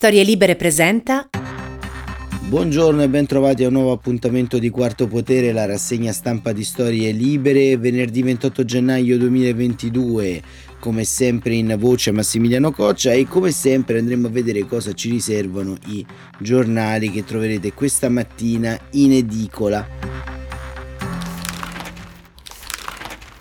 Storie Libere presenta. Buongiorno e bentrovati a un nuovo appuntamento di Quarto Potere, la rassegna stampa di Storie Libere, venerdì 28 gennaio 2022. Come sempre in voce Massimiliano Coccia e come sempre andremo a vedere cosa ci riservano i giornali che troverete questa mattina in edicola.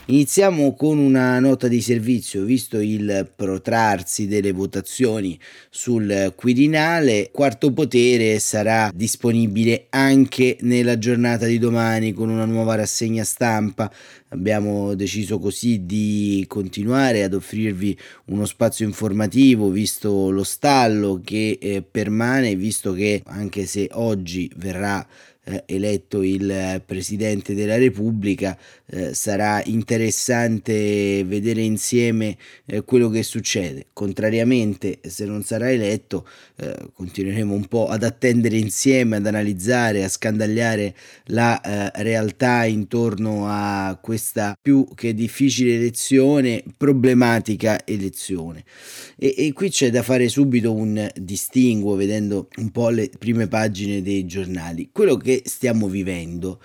Iniziamo con una nota di servizio, visto il protrarsi delle votazioni sul Quirinale, Quarto Potere sarà disponibile anche nella giornata di domani con una nuova rassegna stampa. Abbiamo deciso così di continuare ad offrirvi uno spazio informativo, visto lo stallo che eh, permane, visto che anche se oggi verrà eh, eletto il Presidente della Repubblica, eh, sarà interessante vedere insieme eh, quello che succede. Contrariamente, se non sarà eletto, eh, continueremo un po' ad attendere insieme, ad analizzare, a scandagliare la eh, realtà intorno a questa più che difficile elezione, problematica elezione. E, e qui c'è da fare subito un distinguo vedendo un po' le prime pagine dei giornali. Quello che stiamo vivendo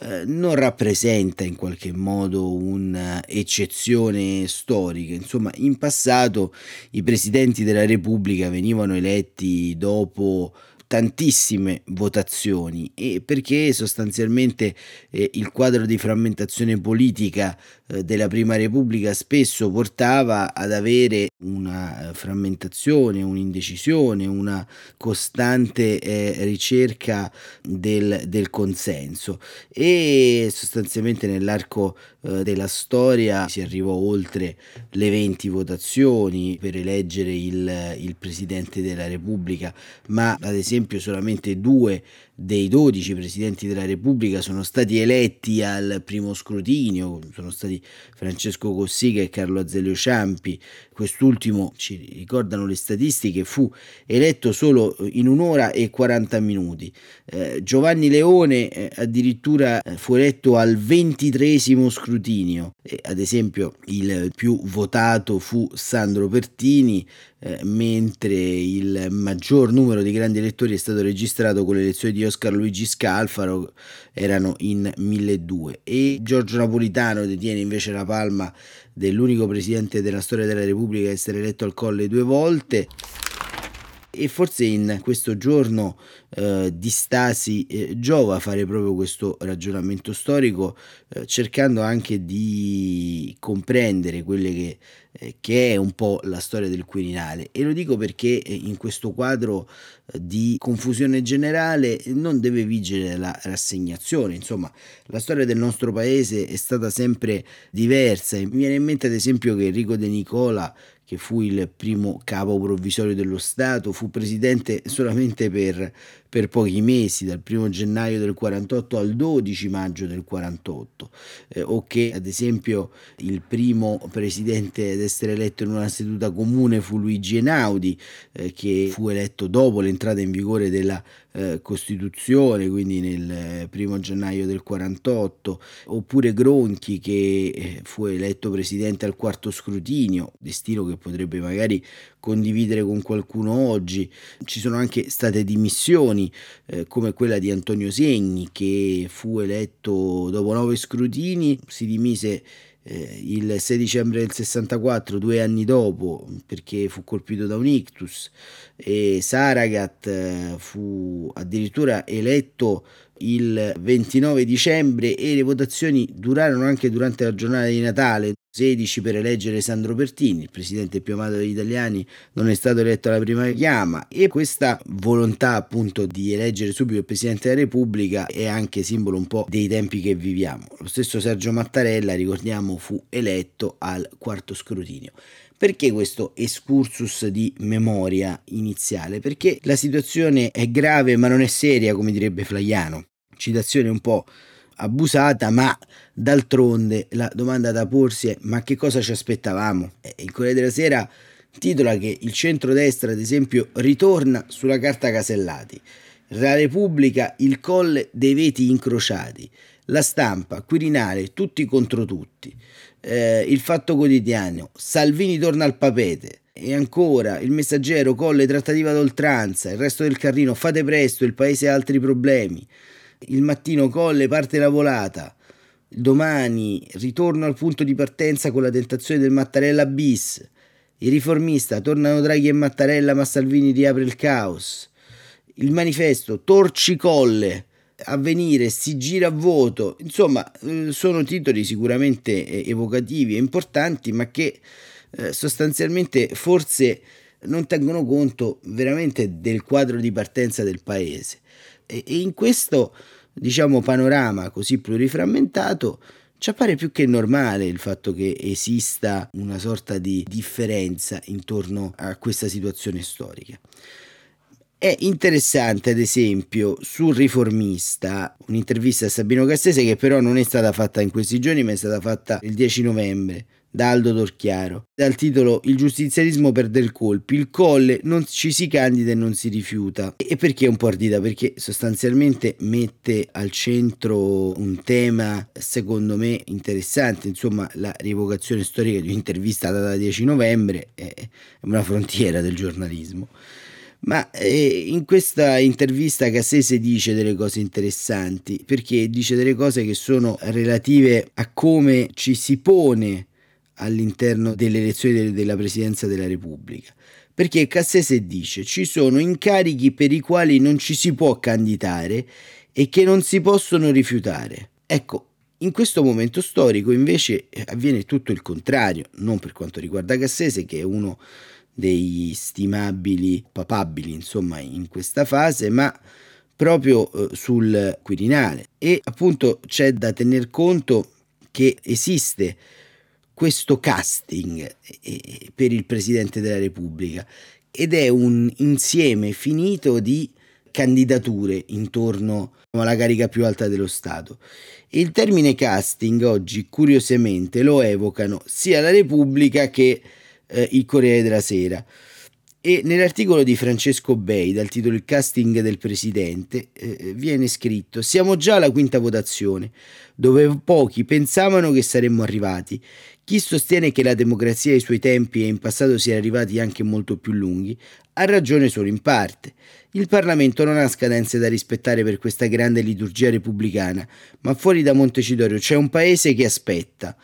eh, non rappresenta in qualche modo un'eccezione storica. Insomma, in passato i presidenti della Repubblica venivano eletti dopo tantissime votazioni e perché sostanzialmente eh, il quadro di frammentazione politica eh, della Prima Repubblica spesso portava ad avere una frammentazione, un'indecisione, una costante eh, ricerca del, del, consenso. E sostanzialmente nell'arco eh, della storia si arrivò oltre le 20 votazioni per eleggere il, il Presidente della Repubblica, ma ad esempio esempio solamente due dei 12 presidenti della Repubblica sono stati eletti al primo scrutinio, sono stati Francesco Cossiga e Carlo Azeglio Ciampi. Quest'ultimo, ci ricordano le statistiche, fu eletto solo in un'ora e 40 minuti. Eh, Giovanni Leone eh, addirittura eh, fu eletto al ventitresimo scrutinio. E, ad esempio il più votato fu Sandro Pertini, eh, mentre il maggior numero di grandi elettori è stato registrato con le elezioni di Oscar Luigi Scalfaro erano in 1200 e Giorgio Napolitano detiene invece la palma dell'unico presidente della storia della Repubblica a essere eletto al colle due volte e forse in questo giorno eh, di stasi eh, giova fare proprio questo ragionamento storico eh, cercando anche di comprendere quelle che, eh, che, è un po' la storia del Quirinale. E lo dico perché eh, in questo quadro eh, di confusione generale non deve vigere la rassegnazione. Insomma la storia del nostro paese è stata sempre diversa. Mi viene in mente ad esempio che Enrico De Nicola che fu il primo capo provvisorio dello Stato, fu presidente solamente per, per pochi mesi, dal 1 gennaio del 48 al 12 maggio del 48, eh, o che ad esempio il primo presidente ad essere eletto in una seduta comune fu Luigi Einaudi, eh, che fu eletto dopo l'entrata in vigore della eh, Costituzione, quindi nel 1 eh, gennaio del 48, oppure Gronchi che eh, fu eletto presidente al quarto scrutinio, destino che potrebbe magari condividere con qualcuno oggi. Ci sono anche state dimissioni eh, come quella di Antonio Segni che fu eletto dopo nove scrutini, si dimise eh, il 6 dicembre del 64, due anni dopo, perché fu colpito da un ictus, e Saragat eh, fu addirittura eletto il 29 dicembre e le votazioni durarono anche durante la giornata di Natale. 16 per eleggere Sandro Pertini, il presidente più amato degli italiani, non è stato eletto alla prima chiama e questa volontà appunto di eleggere subito il presidente della Repubblica è anche simbolo un po' dei tempi che viviamo. Lo stesso Sergio Mattarella, ricordiamo, fu eletto al quarto scrutinio. Perché questo excursus di memoria iniziale? Perché la situazione è grave ma non è seria, come direbbe Flaiano. Citazione un po' abusata, ma d'altronde la domanda da porsi è ma che cosa ci aspettavamo? Il Corriere della Sera titola che il centrodestra, ad esempio, ritorna sulla carta Casellati. La Repubblica, il colle dei veti incrociati. La stampa, Quirinale, tutti contro tutti. Eh, il fatto quotidiano, Salvini torna al papete. E ancora, il messaggero, Colle, trattativa d'oltranza, il resto del Carlino, fate presto, il paese ha altri problemi. Il mattino, Colle, parte la volata. Domani, ritorno al punto di partenza con la tentazione del Mattarella bis. Il riformista, tornano Draghi e Mattarella, ma Salvini riapre il caos. Il manifesto, torci Colle avvenire, si gira a voto, insomma eh, sono titoli sicuramente eh, evocativi e importanti ma che eh, sostanzialmente forse non tengono conto veramente del quadro di partenza del paese e, e in questo diciamo panorama così pluriframmentato ci appare più che normale il fatto che esista una sorta di differenza intorno a questa situazione storica. È interessante, ad esempio, sul riformista, un'intervista a Sabino Cassese che però non è stata fatta in questi giorni, ma è stata fatta il 10 novembre da Aldo Torchiaro, dal titolo Il giustizialismo perde il colpi, il colle non ci si candida e non si rifiuta. E perché è un po' ardita? Perché sostanzialmente mette al centro un tema secondo me interessante, insomma la rievocazione storica di un'intervista data il 10 novembre è una frontiera del giornalismo. Ma eh, in questa intervista Cassese dice delle cose interessanti perché dice delle cose che sono relative a come ci si pone all'interno delle elezioni della Presidenza della Repubblica. Perché Cassese dice ci sono incarichi per i quali non ci si può candidare e che non si possono rifiutare. Ecco, in questo momento storico invece avviene tutto il contrario, non per quanto riguarda Cassese che è uno degli stimabili papabili insomma in questa fase ma proprio eh, sul Quirinale e appunto c'è da tener conto che esiste questo casting eh, per il Presidente della Repubblica ed è un insieme finito di candidature intorno alla carica più alta dello Stato. Il termine casting oggi curiosamente lo evocano sia la Repubblica che eh, il Corriere della Sera. E nell'articolo di Francesco Bei, dal titolo Il casting del presidente, eh, viene scritto: Siamo già alla quinta votazione, dove pochi pensavano che saremmo arrivati. Chi sostiene che la democrazia ai suoi tempi e in passato sia arrivati anche molto più lunghi, ha ragione solo in parte. Il Parlamento non ha scadenze da rispettare per questa grande liturgia repubblicana, ma fuori da Montecitorio c'è un paese che aspetta.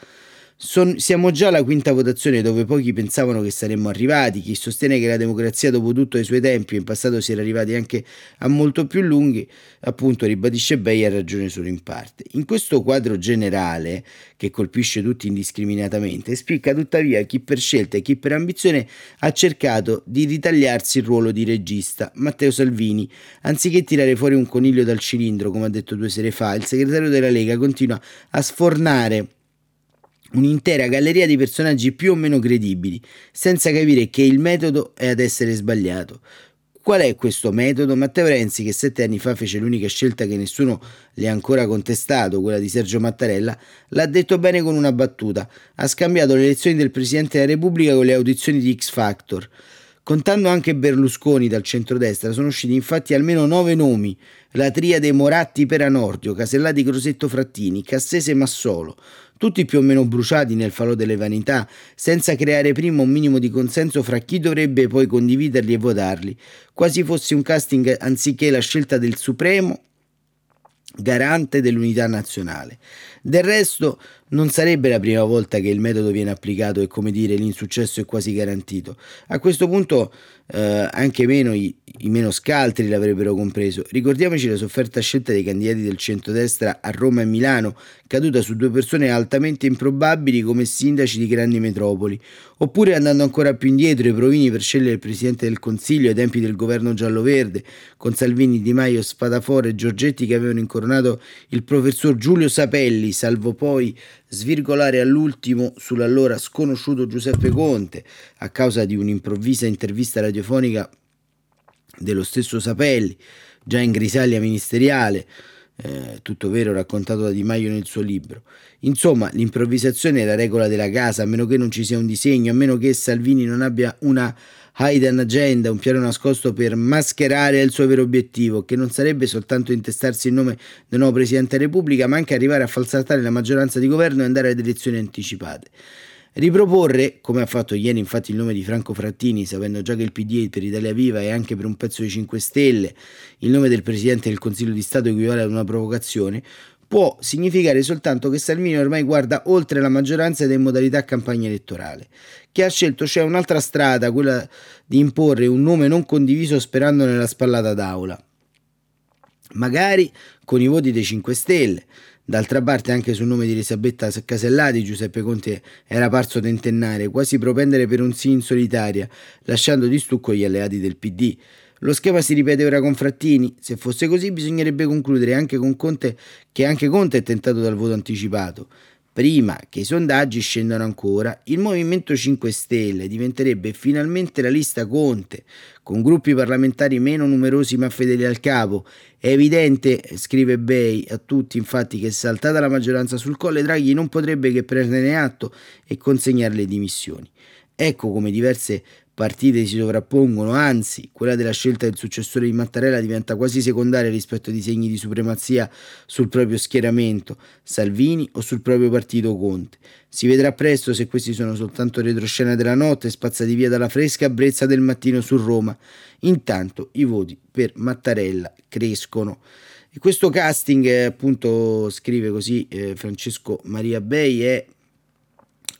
Son, siamo già alla quinta votazione dove pochi pensavano che saremmo arrivati, chi sostiene che la democrazia dopo tutto ai suoi tempi in passato si era arrivati anche a molto più lunghi, appunto ribadisce Bei ha ragione solo in parte. In questo quadro generale, che colpisce tutti indiscriminatamente, spicca tuttavia chi per scelta e chi per ambizione ha cercato di ritagliarsi il ruolo di regista, Matteo Salvini. Anziché tirare fuori un coniglio dal cilindro, come ha detto due sere fa, il segretario della Lega continua a sfornare un'intera galleria di personaggi più o meno credibili, senza capire che il metodo è ad essere sbagliato. Qual è questo metodo? Matteo Renzi, che sette anni fa fece l'unica scelta che nessuno le ha ancora contestato, quella di Sergio Mattarella, l'ha detto bene con una battuta. Ha scambiato le elezioni del Presidente della Repubblica con le audizioni di X Factor. Contando anche Berlusconi dal centrodestra, sono usciti infatti almeno nove nomi, la triade Moratti Peranordio, Casellati Tutti più o meno bruciati nel falò delle vanità, senza creare prima un minimo di consenso fra chi dovrebbe poi condividerli e votarli, quasi fosse un casting anziché la scelta del Supremo garante dell'unità nazionale. Del resto non sarebbe la prima volta che il metodo viene applicato e come dire l'insuccesso è quasi garantito. A questo punto eh, anche meno i, i, meno scaltri l'avrebbero compreso. Ricordiamoci la sofferta scelta dei candidati del centrodestra a Roma e Milano, caduta su due persone altamente improbabili come sindaci di grandi metropoli, oppure andando ancora più indietro i provini per scegliere il Presidente del Consiglio ai tempi del governo giallo-verde, con Salvini, Di Maio, Spadafore e Giorgetti che avevano incoronato il professor Giulio Sapelli, salvo poi svirgolare all'ultimo sull'allora sconosciuto Giuseppe Conte a causa di un'improvvisa intervista radiofonica dello stesso Sapelli, già in grisaglia ministeriale, eh, tutto vero raccontato da Di Maio nel suo libro. Insomma, l'improvvisazione è la regola della casa, a meno che non ci sia un disegno, a meno che Salvini non abbia una hidden agenda, un piano nascosto per mascherare il suo vero obiettivo, che non sarebbe soltanto intestarsi il nome del nuovo Presidente della Repubblica, ma anche arrivare a falsare la maggioranza di governo e andare ad elezioni anticipate. Riproporre, come ha fatto ieri infatti il nome di Franco Frattini, sapendo già che il PD per Italia Viva e anche per un pezzo di 5 Stelle il nome del Presidente del Consiglio di Stato equivale ad una provocazione, può significare soltanto che Salvini ormai guarda oltre la maggioranza ed è in modalità campagna elettorale, che ha scelto cioè un'altra strada, quella di imporre un nome non condiviso sperando nella spallata d'aula. Magari con i voti dei 5 Stelle, D'altra parte anche sul nome di Elisabetta Casellati Giuseppe Conte era parso tentennare, quasi propendere per un sì in solitaria, lasciando di stucco gli alleati del PD. Lo schema si ripete ora con Frattini. Se fosse così bisognerebbe concludere anche con Conte che anche Conte è tentato dal voto anticipato. Prima che i sondaggi scendano ancora, il Movimento 5 Stelle diventerebbe finalmente la lista Conte, con gruppi parlamentari meno numerosi ma fedeli al capo. È evidente, scrive Bay, a tutti infatti che saltata la maggioranza sul colle Draghi non potrebbe che prenderne atto e consegnare le dimissioni. Ecco come diverse partite si sovrappongono, anzi quella della scelta del successore di Mattarella diventa quasi secondaria rispetto ai segni di supremazia sul proprio schieramento, Salvini o sul proprio partito Conte. Si vedrà presto se questi sono soltanto retroscena della notte spazzati via dalla fresca brezza del mattino su Roma. Intanto i voti per Mattarella crescono. E questo casting, eh, appunto, scrive così eh, Francesco Maria Bei, è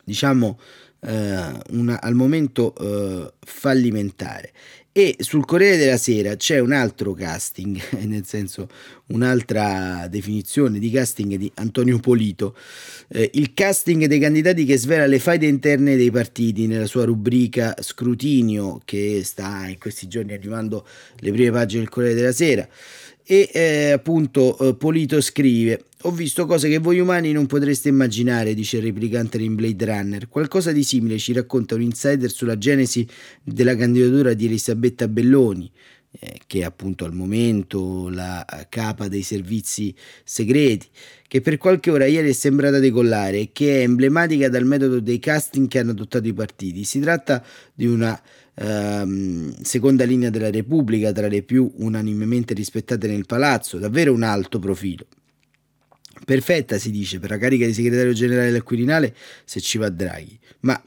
diciamo eh, una, al momento eh, fallimentare. E sul Corriere della Sera c'è un altro casting, nel senso un'altra definizione di casting di Antonio Polito, eh, il casting dei candidati che svela le faide interne dei partiti nella sua rubrica Scrutinio che sta in questi giorni arrivando le prime pagine del Corriere della Sera e eh, appunto eh, Polito scrive ho visto cose che voi umani non potreste immaginare, dice il replicante in Blade Runner. Qualcosa di simile ci racconta un insider sulla genesi della candidatura di Elisabetta Belloni, eh, che è appunto al momento la capa dei servizi segreti, che per qualche ora ieri è sembrata decollare e che è emblematica dal metodo dei casting che hanno adottato i partiti. Si tratta di una ehm, seconda linea della Repubblica, tra le più unanimemente rispettate nel palazzo, davvero un alto profilo. Perfetta, si dice, per la carica di segretario generale del Quirinale se ci va Draghi. Ma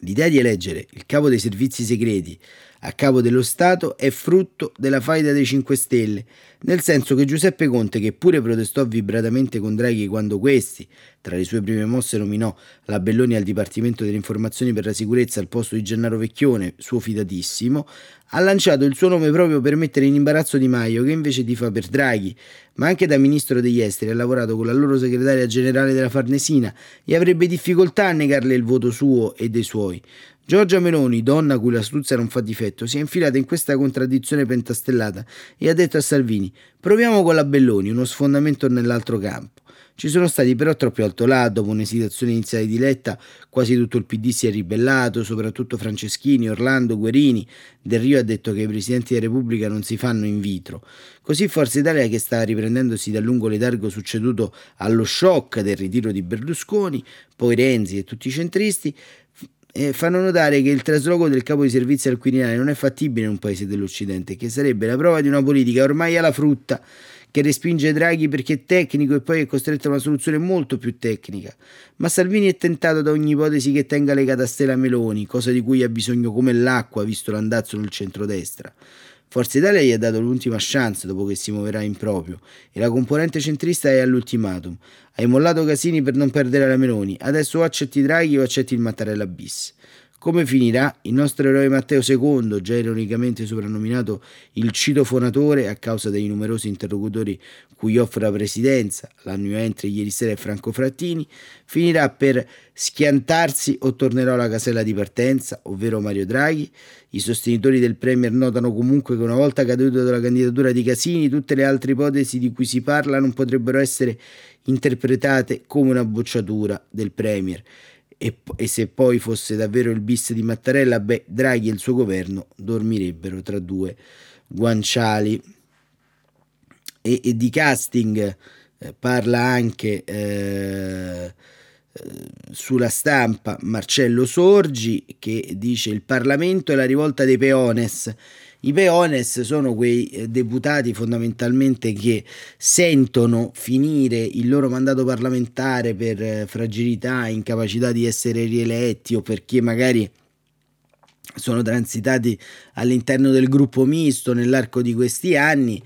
l'idea di eleggere il capo dei servizi segreti a capo dello Stato è frutto della faida dei 5 Stelle, nel senso che Giuseppe Conte, che pure protestò vibratamente con Draghi quando questi, tra le sue prime mosse, nominò la Belloni al Dipartimento delle Informazioni per la Sicurezza al posto di Gennaro Vecchione, suo fidatissimo, ha lanciato il suo nome proprio per mettere in imbarazzo Di Maio, che invece tifa per Draghi, ma anche da ministro degli esteri ha lavorato con la loro segretaria generale della Farnesina e avrebbe difficoltà a negarle il voto suo e dei suoi. Giorgia Meloni, donna cui l'astuzia non fa difetto, si è infilata in questa contraddizione pentastellata e ha detto a Salvini: proviamo con la Belloni, uno sfondamento nell'altro campo. Ci sono stati però troppi altolà, dopo un'esitazione iniziale di Letta, quasi tutto il PD si è ribellato, soprattutto Franceschini, Orlando, Guerini. Del Rio ha detto che i presidenti della Repubblica non si fanno in vitro. Così Forza Italia, che sta riprendendosi dal lungo letargo succeduto allo shock del ritiro di Berlusconi, poi Renzi e tutti i centristi, fanno notare che il trasloco del capo di servizio al Quirinale non è fattibile in un paese dell'Occidente, che sarebbe la prova di una politica ormai alla frutta che respinge Draghi perché è tecnico e poi è costretto a una soluzione molto più tecnica. Ma Salvini è tentato da ogni ipotesi che tenga legata a Stella Meloni, cosa di cui ha bisogno come l'acqua visto l'andazzo nel centrodestra. Forza Italia gli ha dato l'ultima chance dopo che si muoverà in proprio e la componente centrista è all'ultimatum. Hai mollato Casini per non perdere la Meloni, adesso o accetti Draghi o accetti il Mattarella bis. Come finirà? Il nostro eroe Matteo II, già ironicamente soprannominato il citofonatore a causa dei numerosi interlocutori cui offre la presidenza, la new entry ieri sera è Franco Frattini, finirà per schiantarsi o tornerà alla casella di partenza, ovvero Mario Draghi. I sostenitori del Premier notano comunque che una volta caduta dalla candidatura di Casini, tutte le altre ipotesi di cui si parla non potrebbero essere interpretate come una bocciatura del Premier e, e, se poi fosse davvero il bis di Mattarella, beh, Draghi e il suo governo dormirebbero tra due guanciali. E, e di casting eh, parla anche eh, sulla stampa Marcello Sorgi che dice il Parlamento è la rivolta dei peones I peones sono quei eh, deputati fondamentalmente che sentono finire il loro mandato parlamentare per eh, fragilità, incapacità di essere rieletti o perché magari sono transitati all'interno del gruppo misto nell'arco di questi anni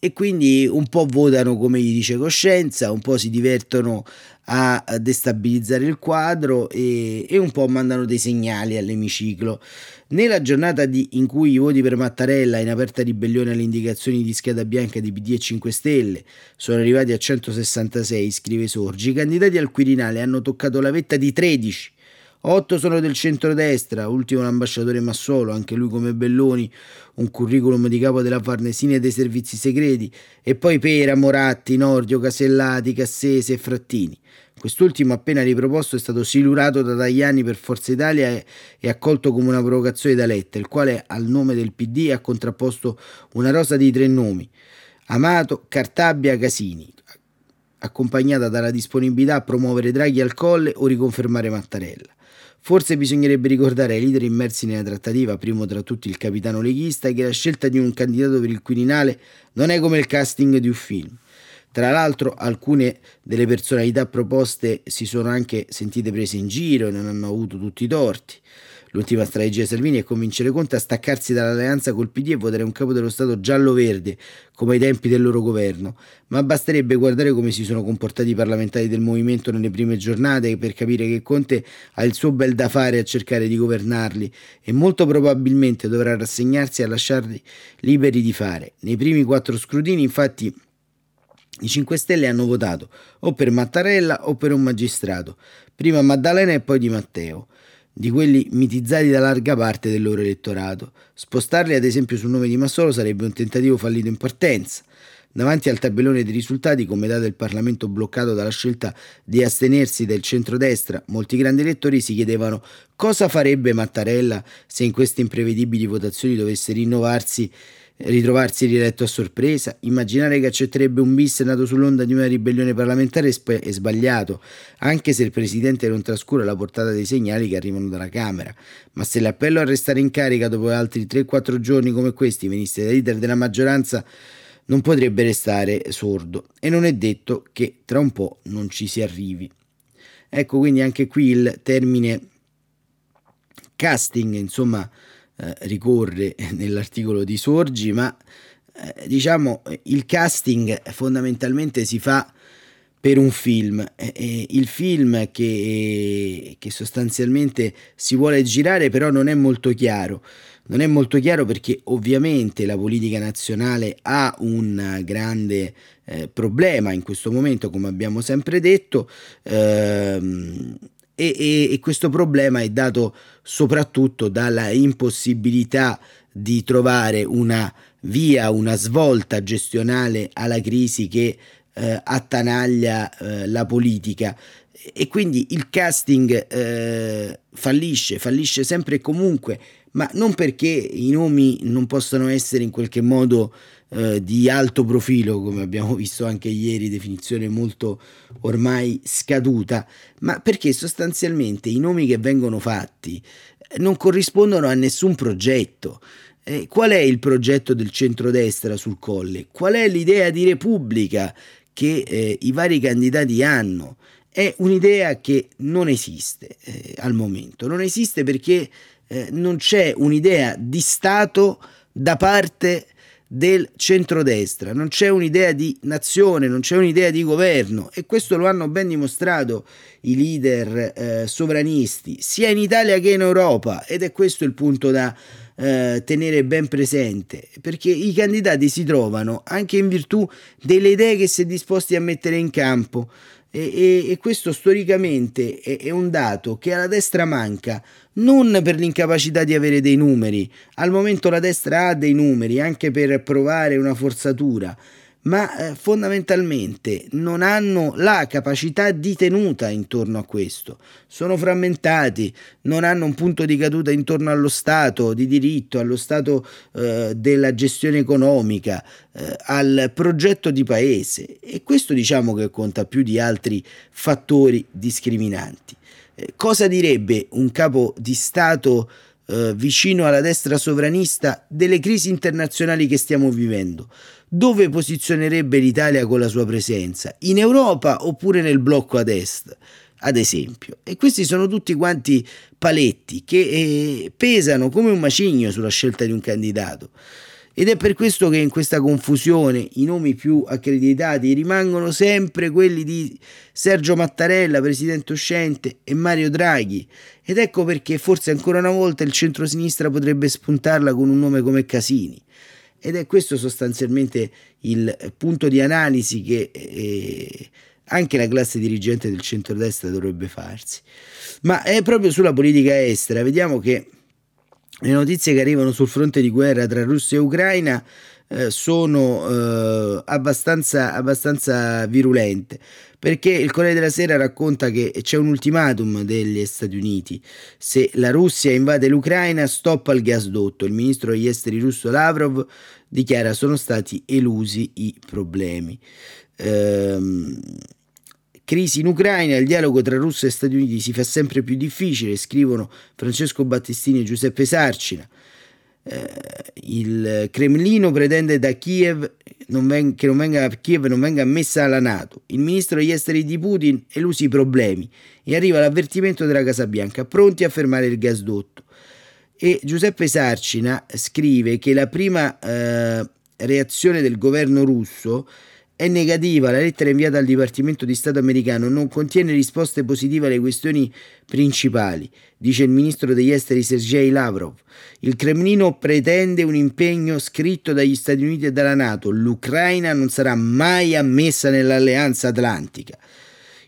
e quindi un po' votano come gli dice coscienza, un po' si divertono a destabilizzare il quadro e, e un po' mandano dei segnali all'emiciclo. Nella giornata di, in cui i voti per Mattarella in aperta ribellione alle indicazioni di scheda bianca di PD e 5 Stelle sono arrivati a 166, scrive Sorgi, i candidati al Quirinale hanno toccato la vetta di 13 Otto sono del centrodestra, ultimo l'ambasciatore Massolo, anche lui come Belloni, un curriculum di capo della Farnesina e dei servizi segreti, e poi Pera, Moratti, Nordio, Casellati, Cassese e Frattini. Quest'ultimo appena riproposto è stato silurato da Tajani per Forza Italia e, accolto come una provocazione da Letta, il quale al nome del PD ha contrapposto una rosa di tre nomi, Amato, Cartabia, Casini, accompagnata dalla disponibilità a promuovere Draghi al colle o riconfermare Mattarella. Forse bisognerebbe ricordare ai leader immersi nella trattativa, primo tra tutti il capitano leghista, che la scelta di un candidato per il Quirinale non è come il casting di un film. Tra l'altro alcune delle personalità proposte si sono anche sentite prese in giro e non hanno avuto tutti i torti. L'ultima strategia di Salvini è convincere Conte a staccarsi dall'alleanza col PD e votare un capo dello Stato giallo-verde, come ai tempi del loro governo, ma basterebbe guardare come si sono comportati i parlamentari del movimento nelle prime giornate per capire che Conte ha il suo bel da fare a cercare di governarli e molto probabilmente dovrà rassegnarsi a lasciarli liberi di fare. Nei primi quattro scrutini, infatti, i 5 Stelle hanno votato o per Mattarella o per un magistrato, prima Maddalena e poi Di Matteo di quelli mitizzati da larga parte del loro elettorato. Spostarli ad esempio sul nome di Massolo sarebbe un tentativo fallito in partenza. Davanti al tabellone dei risultati, come dato il Parlamento bloccato dalla scelta di astenersi del centrodestra, molti grandi elettori si chiedevano cosa farebbe Mattarella se in queste imprevedibili votazioni dovesse rinnovarsi ritrovarsi rieletto a sorpresa, immaginare che accetterebbe un bis nato sull'onda di una ribellione parlamentare è sbagliato, anche se il Presidente non trascura la portata dei segnali che arrivano dalla Camera. Ma se l'appello a restare in carica dopo altri 3-4 giorni come questi venisse dai leader della maggioranza, non potrebbe restare sordo e non è detto che tra un po' non ci si arrivi. Ecco quindi anche qui il termine casting, insomma, eh, ricorre nell'articolo di Sorgi, ma eh, diciamo il casting fondamentalmente si fa per un film. Eh, il film che, che, sostanzialmente si vuole girare però non è molto chiaro. Non è molto chiaro perché ovviamente la politica nazionale ha un grande eh, problema in questo momento, come abbiamo sempre detto. Ehm, e, e, e questo problema è dato soprattutto dalla impossibilità di trovare una via, una svolta gestionale alla crisi che eh, attanaglia eh, la politica. E quindi il casting eh, fallisce, fallisce sempre e comunque, ma non perché i nomi non possano essere in qualche modo eh, di alto profilo, come abbiamo visto anche ieri, definizione molto ormai scaduta, ma perché sostanzialmente i nomi che vengono fatti eh, non corrispondono a nessun progetto. Eh, qual è il progetto del centrodestra sul colle? Qual è l'idea di repubblica che eh, i vari candidati hanno? È un'idea che non esiste eh, al momento, non esiste perché eh, non c'è un'idea di Stato da parte del centrodestra, non c'è un'idea di nazione, non c'è un'idea di governo e questo lo hanno ben dimostrato i leader eh, sovranisti sia in Italia che in Europa ed è questo il punto da eh, tenere ben presente perché i candidati si trovano anche in virtù delle idee che si è disposti a mettere in campo e, e, questo storicamente è, è, un dato che alla destra manca, non per l'incapacità di avere dei numeri, al momento la destra ha dei numeri anche per provare una forzatura, ma eh, fondamentalmente non hanno la capacità di tenuta intorno a questo. Sono frammentati, non hanno un punto di caduta intorno allo Stato di diritto, allo Stato eh, della gestione economica, eh, al progetto di paese e questo diciamo che conta più di altri fattori discriminanti. Eh, cosa direbbe un capo di Stato eh, vicino alla destra sovranista delle crisi internazionali che stiamo vivendo. Dove posizionerebbe l'Italia con la sua presenza? In Europa oppure nel blocco ad est? Ad esempio. E questi sono tutti quanti paletti che eh, pesano come un macigno sulla scelta di un candidato. Ed è per questo che in questa confusione i nomi più accreditati rimangono sempre quelli di Sergio Mattarella, presidente uscente, e Mario Draghi. Ed ecco perché forse ancora una volta il centro-sinistra potrebbe spuntarla con un nome come Casini. Ed è questo sostanzialmente il punto di analisi che eh, anche la classe dirigente del centro-destra dovrebbe farsi. Ma è proprio sulla politica estera, vediamo che le notizie che arrivano sul fronte di guerra tra Russia e Ucraina eh, sono eh, abbastanza, abbastanza virulente. Perché il Corriere della Sera racconta che c'è un ultimatum degli Stati Uniti. Se la Russia invade l'Ucraina stoppa il gasdotto. Il ministro degli esteri russo Lavrov dichiara sono stati elusi i problemi. Ehm, Crisi in Ucraina, il dialogo tra Russia e Stati Uniti si fa sempre più difficile, scrivono Francesco Battistini e Giuseppe Sarcina. Eh, il Cremlino pretende da Kiev non ven- che non venga, Kiev non venga ammessa alla Nato. Il ministro degli esteri di Putin elusi i problemi e arriva l'avvertimento della Casa Bianca, pronti a fermare il gasdotto. E Giuseppe Sarcina scrive che la prima eh, reazione del governo russo è negativa, la lettera inviata al Dipartimento di Stato americano non contiene risposte positive alle questioni principali, dice il ministro degli esteri Sergei Lavrov. Il Cremlino pretende un impegno scritto dagli Stati Uniti e dalla Nato. L'Ucraina non sarà mai ammessa nell'alleanza atlantica.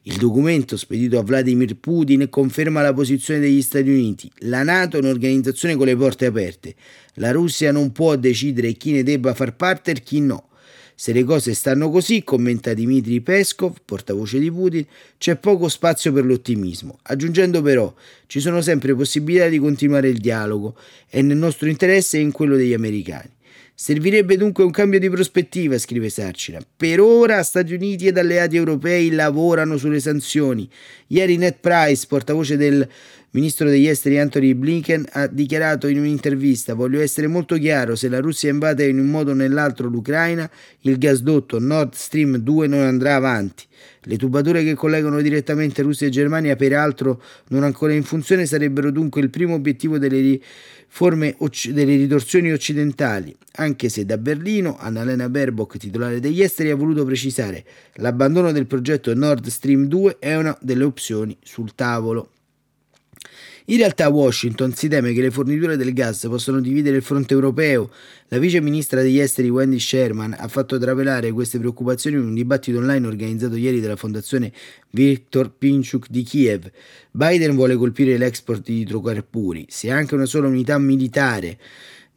Il documento spedito a Vladimir Putin conferma la posizione degli Stati Uniti. La Nato è un'organizzazione con le porte aperte. La Russia non può decidere chi ne debba far parte e chi no. Se le cose stanno così, commenta Dmitry Peskov, portavoce di Putin, c'è poco spazio per l'ottimismo, aggiungendo però ci sono sempre possibilità di continuare il dialogo, è nel nostro interesse e in quello degli americani. Servirebbe dunque un cambio di prospettiva, scrive Sarcina. Per ora Stati Uniti ed alleati europei lavorano sulle sanzioni. Ieri Ned Price, portavoce del ministro degli esteri Anthony Blinken, ha dichiarato in un'intervista voglio essere molto chiaro, se la Russia invade in un modo o nell'altro l'Ucraina, il gasdotto Nord Stream 2 non andrà avanti. Le tubature che collegano direttamente Russia e Germania, peraltro non ancora in funzione, sarebbero dunque il primo obiettivo delle riforme delle ritorsioni occidentali, anche se da Berlino Annalena Baerbock, titolare degli esteri, ha voluto precisare l'abbandono del progetto Nord Stream 2 è una delle opzioni sul tavolo. In realtà a Washington si teme che le forniture del gas possano dividere il fronte europeo. La vice ministra degli esteri Wendy Sherman ha fatto trapelare queste preoccupazioni in un dibattito online organizzato ieri dalla fondazione Viktor Pinchuk di Kiev. Biden vuole colpire l'export di idrocarburi. Se anche una sola unità militare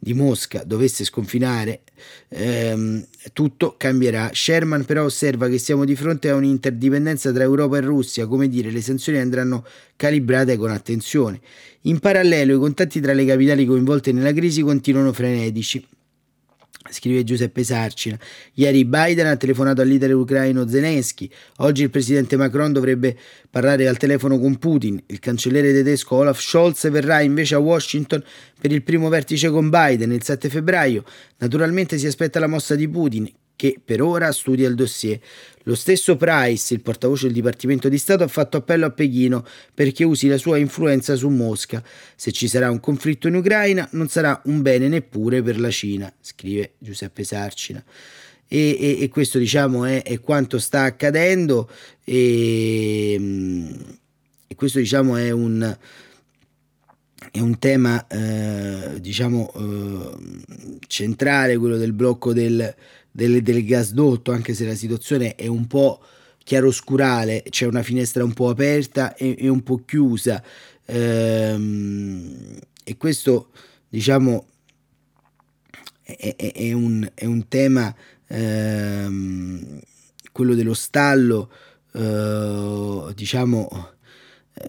di Mosca dovesse sconfinare, ehm, tutto cambierà. Sherman però osserva che siamo di fronte a un'interdipendenza tra Europa e Russia, come dire, le sanzioni andranno calibrate con attenzione. In parallelo i contatti tra le capitali coinvolte nella crisi continuano frenetici scrive Giuseppe Sarcina. Ieri Biden ha telefonato al leader ucraino Zelensky. Oggi il presidente Macron dovrebbe parlare al telefono con Putin. Il cancelliere tedesco Olaf Scholz verrà invece a Washington per il primo vertice con Biden il 7 febbraio. Naturalmente si aspetta la mossa di Putin, che per ora studia il dossier. Lo stesso Price, il portavoce del Dipartimento di Stato, ha fatto appello a Pechino perché usi la sua influenza su Mosca. Se ci sarà un conflitto in Ucraina non sarà un bene neppure per la Cina, scrive Giuseppe Sarcina. E, e, e questo diciamo è, è, quanto sta accadendo e, e questo diciamo è un, è un tema eh, diciamo eh, centrale quello del blocco del, del, del gasdotto, anche se la situazione è un po' chiaroscurale, c'è una finestra un po' aperta e, e un po' chiusa. Ehm, e questo, diciamo, è, è, è, un, è un, tema, ehm, quello dello stallo, eh, diciamo,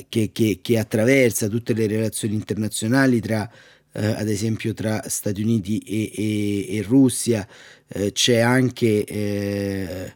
che, che, che, attraversa tutte le relazioni internazionali tra eh, ad esempio tra Stati Uniti e, e, e Russia, eh, c'è anche eh,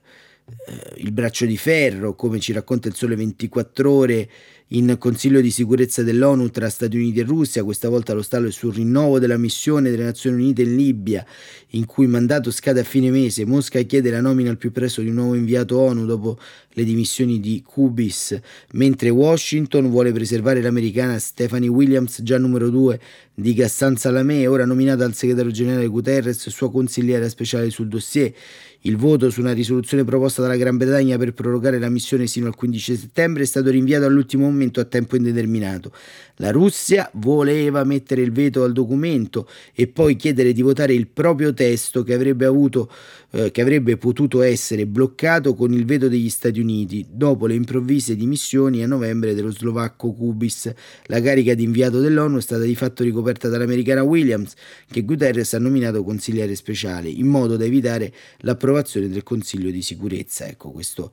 il braccio di ferro, come ci racconta il Sole 24 ore, in Consiglio di sicurezza dell'ONU tra Stati Uniti e Russia, questa volta lo stallo è sul rinnovo della missione delle Nazioni Unite in Libia, in cui il mandato scade a fine mese. Mosca chiede la nomina al più presto di un nuovo inviato ONU dopo le dimissioni di Kubis, mentre Washington vuole preservare l'americana Stephanie Williams, già numero 2 di Gassan Salamé, ora nominata al segretario generale Guterres, sua consigliera speciale sul dossier. Il voto su una risoluzione proposta dalla Gran Bretagna per prorogare la missione sino al 15 settembre è stato rinviato all'ultimo momento a tempo indeterminato. La Russia voleva mettere il veto al documento e poi chiedere di votare il proprio testo che avrebbe, avuto, eh, che avrebbe potuto essere bloccato con il veto degli Stati Uniti dopo le improvvise dimissioni a novembre dello slovacco Kubis. La carica di inviato dell'ONU è stata di fatto ricoperta dall'americana Williams, che Guterres ha nominato consigliere speciale, in modo da evitare l'approvazione approvazione del Consiglio di sicurezza. Ecco, questo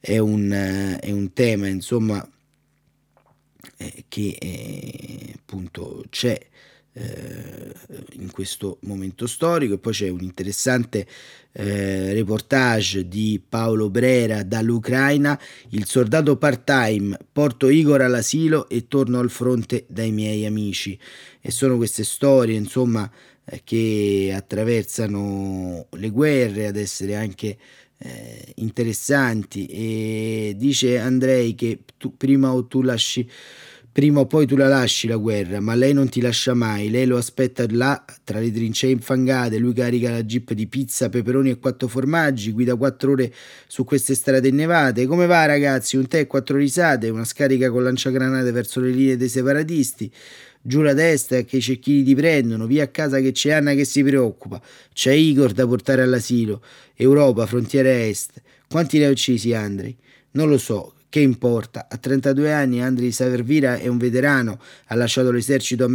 è un, è un tema, insomma, eh, che eh, appunto c'è eh, in questo momento storico. E poi c'è un interessante eh, reportage di Paolo Brera dall'Ucraina. Il soldato part-time porto Igor all'asilo e torno al fronte dai miei amici. E sono queste storie insomma eh, che attraversano le guerre ad essere anche eh, interessanti. E dice Andrei che tu, prima o tu lasci prima o poi tu la lasci la guerra, ma lei non ti lascia mai, lei lo aspetta là tra le trincee infangate, lui carica la jeep di pizza, peperoni e quattro formaggi, guida quattro ore su queste strade innevate. Come va ragazzi? Un tè e quattro risate, una scarica con lanciagranate verso le linee dei separatisti giù la testa che i cecchini ti prendono, via a casa che c'è Anna che si preoccupa, c'è Igor da portare all'asilo, Europa, frontiera est. Quanti ne ha uccisi Andrei? Non lo so, che importa? A 32 anni Andrei Savervira è un veterano, ha lasciato l'esercito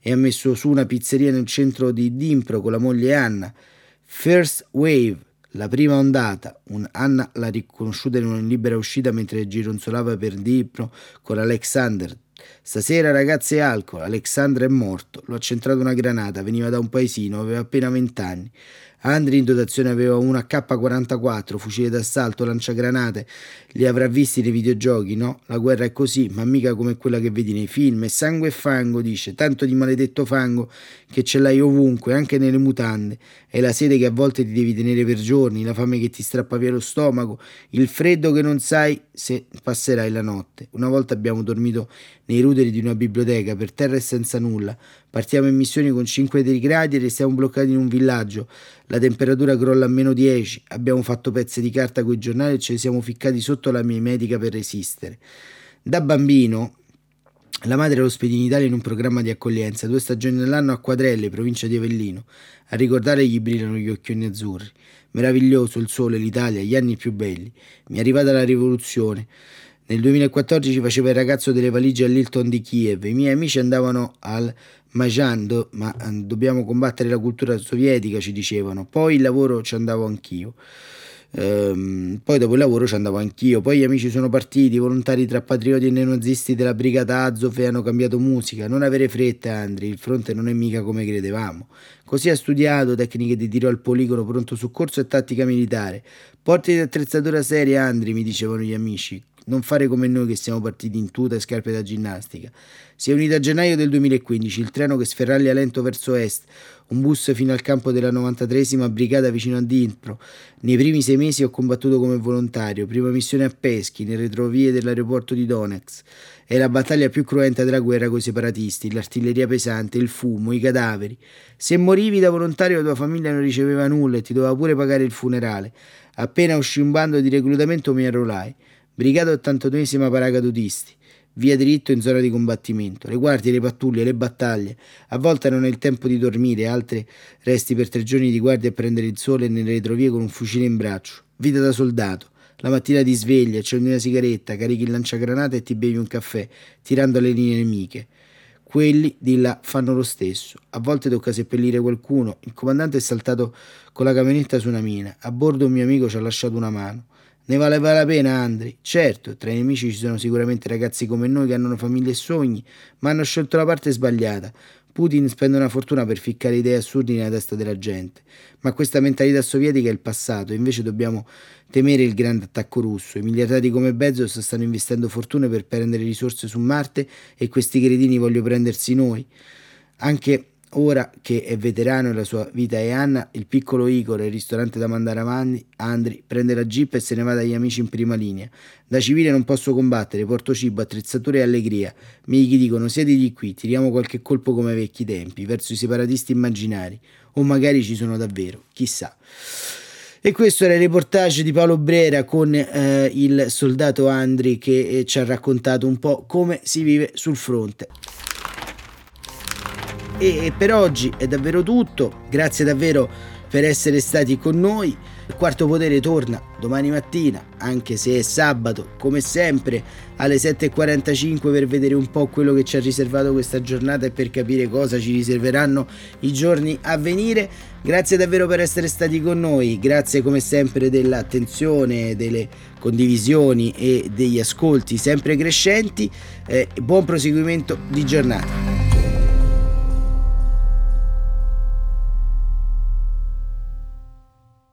e ha messo su una pizzeria nel centro di Dimpro con la moglie Anna. First Wave, la prima ondata, un Anna l'ha riconosciuta in una libera uscita mentre gironzolava per Dipro con Alexander, Stasera ragazzi e alcol, Alexandra è morto, lo ha centrato una granata, veniva da un paesino, aveva appena vent'anni. Andri in dotazione aveva una K44, fucile d'assalto, lanciagranate. Li avrà visti nei videogiochi, no? La guerra è così, ma mica come quella che vedi nei film. È sangue e fango, dice. Tanto di maledetto fango che ce l'hai ovunque, anche nelle mutande. È la sete che a volte ti devi tenere per giorni, la fame che ti strappa via lo stomaco, il freddo che non sai se passerai la notte. Una volta abbiamo dormito nei ruderi di una biblioteca, per terra e senza nulla. Partiamo in missione con 5 gradi e restiamo bloccati in un villaggio. La temperatura crolla a meno 10. Abbiamo fatto pezzi di carta coi giornali e ce li siamo ficcati sotto la mia medica per resistere. Da bambino la madre lo spedì in Italia in un programma di accoglienza, due stagioni nell'anno a Quadrelle, provincia di Avellino. A ricordare gli brillano gli occhioni azzurri. Meraviglioso il sole, l'Italia, gli anni più belli. Mi è arrivata la rivoluzione. Nel 2014 faceva il ragazzo delle valigie all'Hilton di Kiev. I miei amici andavano al Majan, ma eh, dobbiamo combattere la cultura sovietica, ci dicevano. Poi il lavoro ci andavo anch'io. Ehm, poi dopo il lavoro ci andavo anch'io. Poi gli amici sono partiti, volontari tra patrioti e neonazisti della brigata Azov e hanno cambiato musica. Non avere fretta, Andri, il fronte non è mica come credevamo. Così ha studiato tecniche di tiro al poligono, pronto soccorso e tattica militare. Porti di attrezzatura seria, Andri, mi dicevano gli amici non fare come noi che siamo partiti in tuta e scarpe da ginnastica. Si è unito a gennaio del 2015, il treno che sferraglia lento verso est, un bus fino al campo della 93esima brigata vicino a Dnipro. Nei primi sei mesi ho combattuto come volontario, prima missione a Peschi, nelle retrovie dell'aeroporto di Donetsk. È la battaglia più cruenta della guerra coi separatisti, l'artiglieria pesante, il fumo, i cadaveri. Se morivi da volontario la tua famiglia non riceveva nulla e ti doveva pure pagare il funerale. Appena uscì un bando di reclutamento mi arruolai. Brigata 82esima Paracadutisti. Via diritto in zona di combattimento. Le guardie, le pattuglie, le battaglie. A volte non hai il tempo di dormire, altre resti per tre giorni di guardia a prendere il sole nelle retrovie con un fucile in braccio. Vita da soldato. La mattina ti svegli, accendi una sigaretta, carichi il lanciagranate e ti bevi un caffè, tirando le linee nemiche. Quelli di là fanno lo stesso. A volte tocca seppellire qualcuno. Il comandante è saltato con la camionetta su una mina. A bordo un mio amico ci ha lasciato una mano. Ne valeva la pena, Andri? Certo, tra i nemici ci sono sicuramente ragazzi come noi che hanno famiglie e sogni, ma hanno scelto la parte sbagliata. Putin spende una fortuna per ficcare idee assurdi nella testa della gente, ma questa mentalità sovietica è il passato, invece dobbiamo temere il grande attacco russo. I miliardari come Bezos stanno investendo fortune per prendere risorse su Marte e questi cretini vogliono prendersi noi. Anche Ora che è veterano e la sua vita è Anna, il piccolo Igor, il ristorante da mandare avanti, Andri, prende la jeep e se ne va dagli amici in prima linea. Da civile non posso combattere, porto cibo, attrezzature e allegria. Miei dicono siediti qui, tiriamo qualche colpo come vecchi tempi, verso i separatisti immaginari. O magari ci sono davvero, chissà. E questo era il reportage di Paolo Brera con eh, il soldato Andri che eh, ci ha raccontato un po' come si vive sul fronte. E per oggi è davvero tutto, grazie davvero per essere stati con noi. Il quarto potere torna domani mattina, anche se è sabato, come sempre, alle 7.45 per vedere un po' quello che ci ha riservato questa giornata e per capire cosa ci riserveranno i giorni a venire. Grazie davvero per essere stati con noi, grazie come sempre dell'attenzione, delle condivisioni e degli ascolti sempre crescenti. Eh, buon proseguimento di giornata.